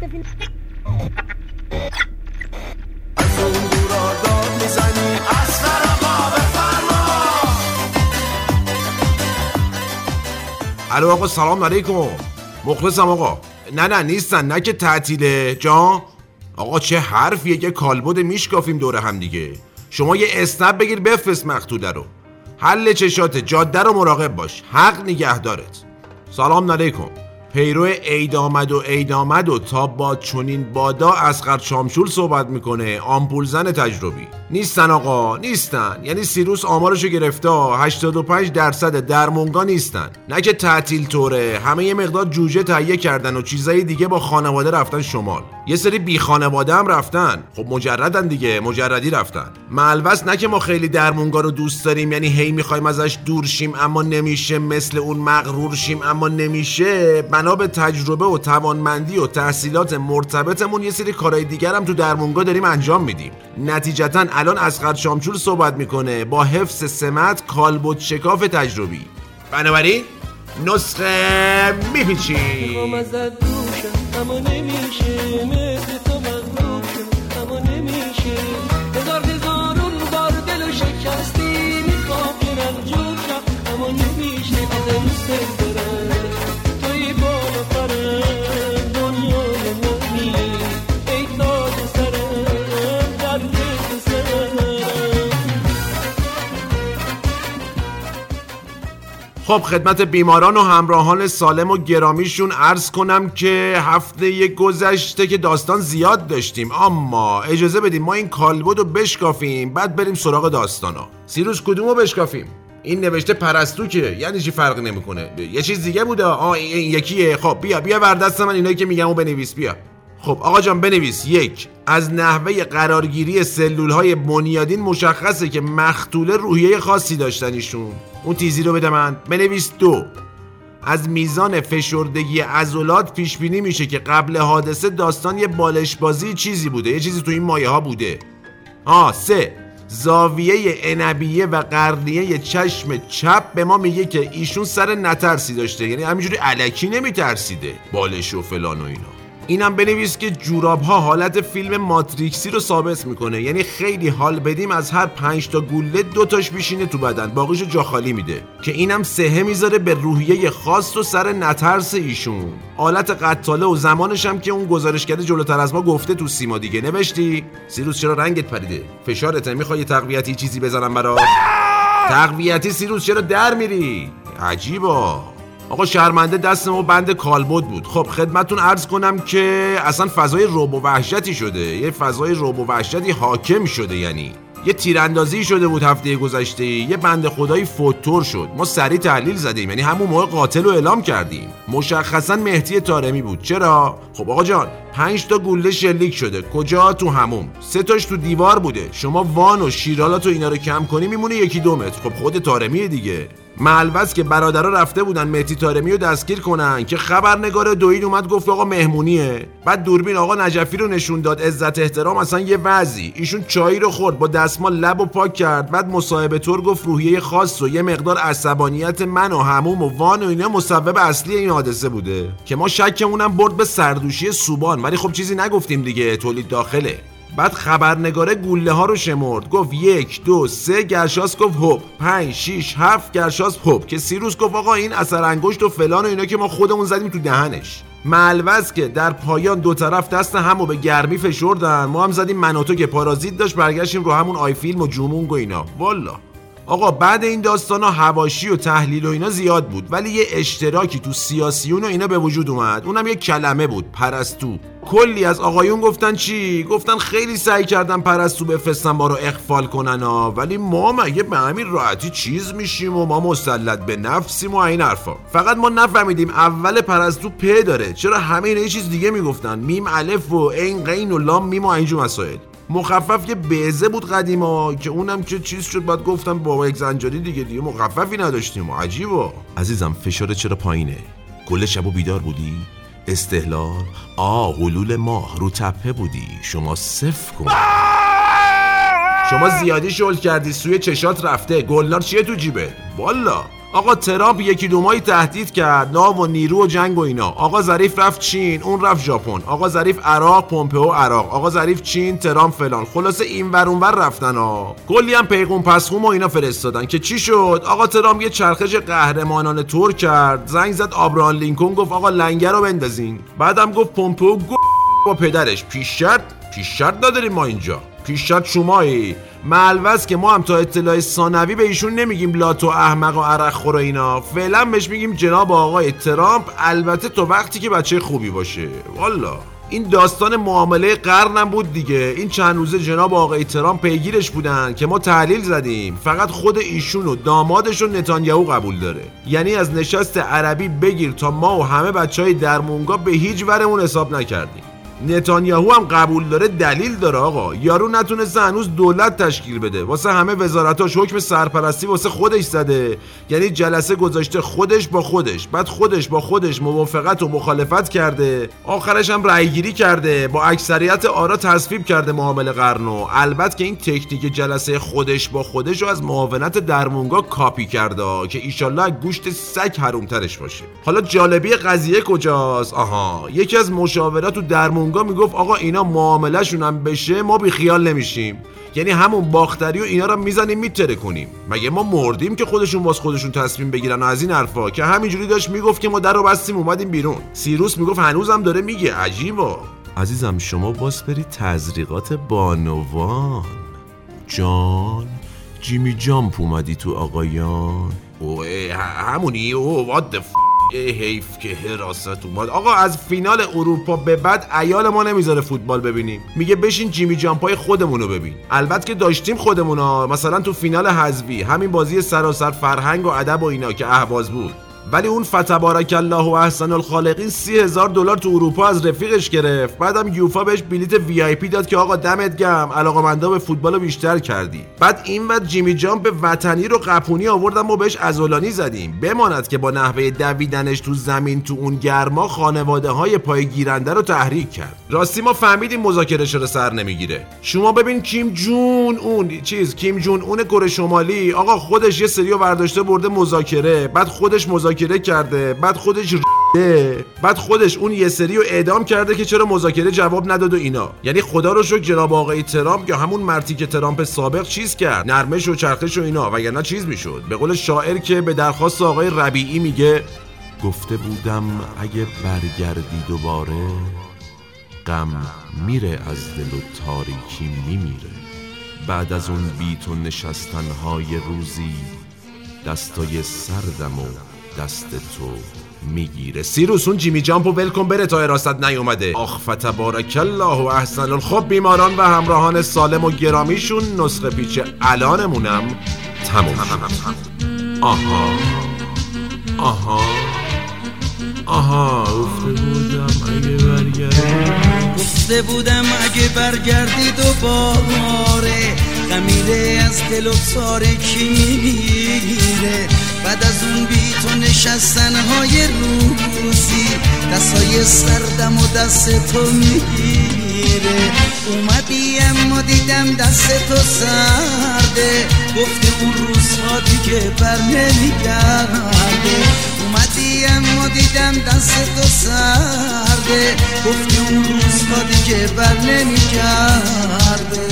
الو آقا سلام علیکم. مخلصم آقا. نه نه نیستن نه که تعطیله. جان؟ آقا چه حرفیه که کالبد میشکافیم دور هم دیگه. شما یه اسنپ بگیر بفرست مقتوله رو. حل چشات جاده رو مراقب باش. حق نگهدارت. سلام علیکم. پیرو عید آمد و عید آمد و تا با چونین بادا اسقر شامشول صحبت می‌کنه. آمپول زن تجربی. نیستن آقا نیستن. یعنی سیروس آمارشو گرفته 85 درصد درمونگا نیستن. نه که تعطیل طوره همه یه مقدار جوجه تهیه کردن و چیزای دیگه با خانواده رفتن شمال. یه سری بی خانواده هم رفتن. خب مجردن دیگه مجردی رفتن. ملوس نه که ما خیلی درمونگا رو دوست داریم یعنی هی می‌خوایم ازش دور شیم اما نمیشه مثل اون مغرور شیم اما نمیشه. بنا به تجربه و توانمندی و تحصیلات مرتبطمون یه سری کارهای دیگر هم تو درمونگا داریم انجام میدیم. نتیجتا الان اسقر شامچور صحبت می‌کنه با حفظ سمت کالبد شکاف تجربی. بنابراین نسخه میپیچی دوشم اما نمیشه خب خدمت بیماران و همراهان سالم و گرامیشون عرض کنم که هفته گذشته که داستان زیاد داشتیم. اما اجازه بدیم ما این کالبد رو بشکافیم بعد بریم سراغ داستانا. سیروس کدومو بشکافیم؟ این نوشته پرستو که یعنی چی فرق نمی‌کنه؟ یه چیز دیگه بوده؟ این این یکیه. خب بیا بیا بر دست من اینایی که میگم و بنویس بیا. خب آقا جان بنویس. یک از نحوه قرارگیری سلول های بنیادین مشخصه که مختوله روحیه خاصی داشتن ایشون اون تیزی رو بده من. بنویس دو از میزان فشردگی عضلات پیش بینی میشه که قبل حادثه داستان یه بالش بازی چیزی بوده. یه چیزی تو این مایه ها بوده. آ سه زاویه انبیه و قرنیه چشم چپ به ما میگه که ایشون سر نترسی داشته. یعنی همینجوری علکی نمیترسیده. بالش و فلان و اینا. اینم بنویس که جوراب ها حالت فیلم ماتریکسی رو ثابت می‌کنه. یعنی خیلی حال بدیم از هر پنج تا گوله دو تاش بیشینه تو بدن. باقیشو جا خالی میده. که اینم سهه می‌ذاره به روحیه خاص و سر نترس ایشون. آلت قتاله و زمانش هم که اون گزارشگر جلوتر از ما گفته تو سیما دیگه. نوشتی؟ سیروس چرا رنگت پریده؟ فشارت می‌خوای یه تقویتی چیزی بزنم برات؟ تقویتی سیروس چرا در میری؟ عجیبا. آقا شرمنده دست ما بند کالبد بود. خب خدمتون عرض کنم که اصلا فضای روب و وحشتی شده. یه فضای روب و وحشتی حاکم شده یعنی یه تیراندازی شده بود هفته گذشته. یه بند خدایی فوتور شد. ما سریع تحلیل زدیم یعنی همون موقع قاتل رو اعلام کردیم. مشخصا مهدی تارمی بود. چرا؟ خب آقا جان پنج تا گوله شلیک شده. کجا؟ تو هموم. سه تاش تو دیوار بوده. شما وان و شیرالات و اینا رو کم کنی میمونه یکی دو متر. خب خود تارمیه دیگه. ملوز که برادرها رفته بودن مهدی تارمی رو دستگیر کنن که خبرنگار دوید اومد گفت آقا مهمونیه. بعد دوربین آقا نجفی رو نشون داد. عزت احترام اصلا یه وضعی. ایشون چایی رو خورد با دستمال لب و پاک کرد. بعد مصاحبه طور گفت روحیه خاص و یه مقدار عصبانیت من و هموم و وان و اینا مسبب اصلی این حادثه بوده. که ما شکمونم برد به سردوشی سوبان. ولی خب چیزی نگفتیم دیگه تولید داخله. بعد خبرنگاره گوله ها رو شمرد گفت یک دو سه گرشاس گفت هوب پنج شیش هفت گرشاس هوب که سیروس گفت آقا این اثر انگشت و فلان و اینا که ما خودمون زدیم تو دهنش. ملوز که در پایان دو طرف دست همو به گرمی فشردن ما هم زدیم منوتو که پارازیت داشت برگشتیم رو همون آی فیلم و جومونگ و اینا. والا آقا بعد این داستان ها حواشی و تحلیل و اینا زیاد بود ولی یه اشتراکی تو سیاسیون و اینا به وجود اومد. اونم یه کلمه بود پرستو. کلی از آقایون گفتن چی؟ گفتن خیلی سعی کردن پرستو بفرستن ما رو اغفال کنن ها. ولی ما مگه به همین راحتی چیز میشیم و ما مسلط به نفسیم و این حرفا؟ فقط ما نفهمیدیم اول پرستو پ داره. چرا همه اینا یه چیز دیگه می‌گفتن؟ میم الف و عین غین و لام میم و اینجور مسائل. مخفف که بیزه بود قدیما که اونم که چیز شد بعد گفتم بابا یک زنجانی دیگه دیگه مخففی نداشتیم عجیبا. عزیزم فشار چرا پایینه؟ کل شبو بیدار بودی؟ استهلال آ حلول ماه رو تپه بودی. شما صف کن. شما زیادی شل کردی سوی چشات رفته. گلنار چیه تو جیبه والا. آقا ترامپ یکی دو ماهی تهدید کرد نام و نیرو و جنگ و اینا. آقا ظریف رفت چین اون رفت ژاپن. آقا ظریف عراق پومپئو عراق. آقا ظریف چین ترامپ فلان. خلاصه این ور اون ور رفتن ها. کلی هم پیغون پسخوم و اینا فرستادن که چی شد؟ آقا ترامپ یه چرخش قهرمانانه تور کرد. زنگ زد آبران لینکن گفت آقا لنگر رو بندازین. بعدم گفت پومپئو گفت با پدرش. پیش شرط پیش شرط نداریم ما اینجا. پیش شرط شمایی. ملوز که ما هم تا اطلاع ثانوی به ایشون نمیگیم لاتو احمق و عرق خور اینا. فعلا بهش میگیم جناب آقای ترامپ. البته تو وقتی که بچه خوبی باشه. والا این داستان معامله قرنم بود دیگه. این چند روزه جناب آقای ترامپ پیگیرش بودن که ما تحلیل زدیم. فقط خود ایشون و دامادش نتانیاهو قبول داره. یعنی از نشست عربی بگیر تا ما و همه بچه های درمونگا به هیچ ورمون حساب نکردیم. نتانیاهو هم قبول داره دلیل داره آقا. یارو نتونسته هنوز دولت تشکیل بده. واسه همه وزارتاش حکم سرپرستی واسه خودش زده. یعنی جلسه گذاشته خودش با خودش. بعد خودش با خودش موافقت و مخالفت کرده. آخرش هم رأی گیری کرده. با اکثریت آرا تصویب کرده معامله قرنو البته که این تکنیک جلسه خودش با خودش رو از معاونت درمونگا کاپی کرده که ایشالله گوشت سگ حرومترش باشه. حالا جالبی قضیه کجاست؟ آها. یکی از مشاورات تو می‌گفت آقا اینا معاملهشون هم بشه ما بی خیال نمیشیم. یعنی همون باختری و اینا رو می‌زنیم میتره کنیم مگه ما مردیم که خودشون واس خودشون تصمیم بگیرن و از این حرفا؟ که همینجوری داشت می‌گفت که ما در رو بستیم اومدیم بیرون. سیروس می‌گفت هنوزم داره میگه. عجیبا. عزیزم شما باز بری تزریقات بانوان. جان جیمی جامپ اومدی تو آقایان. اوه همونی. او وات حیف که حراست اومد. آقا از فینال اروپا به بعد عیال ما نمی‌ذاره فوتبال ببینیم. میگه بشین جیمی جامپای خودمونو ببین. البته که داشتیم خودمونا مثلا تو فینال حذفی همین بازی سراسر فرهنگ و ادب و اینا که اهواز بود. ولی اون فتبارک الله و احسن الخالقین سی هزار دلار تو اروپا از رفیقش گرفت. بعدم یوفا بهش بلیت VIP داد که آقا دمت گم علاقمندا به فوتبال بیشتر کردی. بعد این وقت جیمی جامپ وطنی رو قپونی آوردم و بهش ازولانی زدیم. بماند که با نحوه دویدنش تو زمین تو اون گرما خانواده های پای گیرنده رو تحریک کرد. راستی ما فهمیدیم مذاکره چرا سر نمی‌گیره. شما ببین کیم جون اون چیز کیم جون اون کره شمالی آقا خودش یه سریو برداشته برده مذاکره بعد خودش مذاکره کرده. بعد خودش ر**ده. بعد خودش اون یه سری رو اعدام کرده که چرا مذاکره جواب نداد و اینا. یعنی خدا رو شکر جناب آقای ترامپ یا همون مرتی که ترامپ سابق چیز کرد. نرمش و چرخش و اینا. وگرنه چیز می‌شد. به قول شاعر که به درخواست آقای ربیعی میگه گفته بودم اگه برگردی دوباره غم میره از دل و تاریکی میمیره. بعد از اون بیت و نشستنهای روزی دستای سردم و دست تو می‌گیره. سیروس اون جیمی جامپو ول کن بره تا حراست نیومده. آخ فتبارک الله و احسن خب بیماران و همراهان سالم و گرامیشون نسخه پیچ الانمونم تموم شد. آها. آها. آها. گفته بودم اگه برگردی. گفته بودم اگه برگردی دوباره. خمیره از دل و تاریکی می‌گیره بعد از اون بی تو نشستن های روزی دستای سردم و دست تو می‌گیره. اومدی اما دیدم دست تو سرده. گفتی اون روزها دیگه بر نمیگرده. اومدی اما دیدم دست تو سرده. گفتی اون روزها دیگه بر نمیگرده.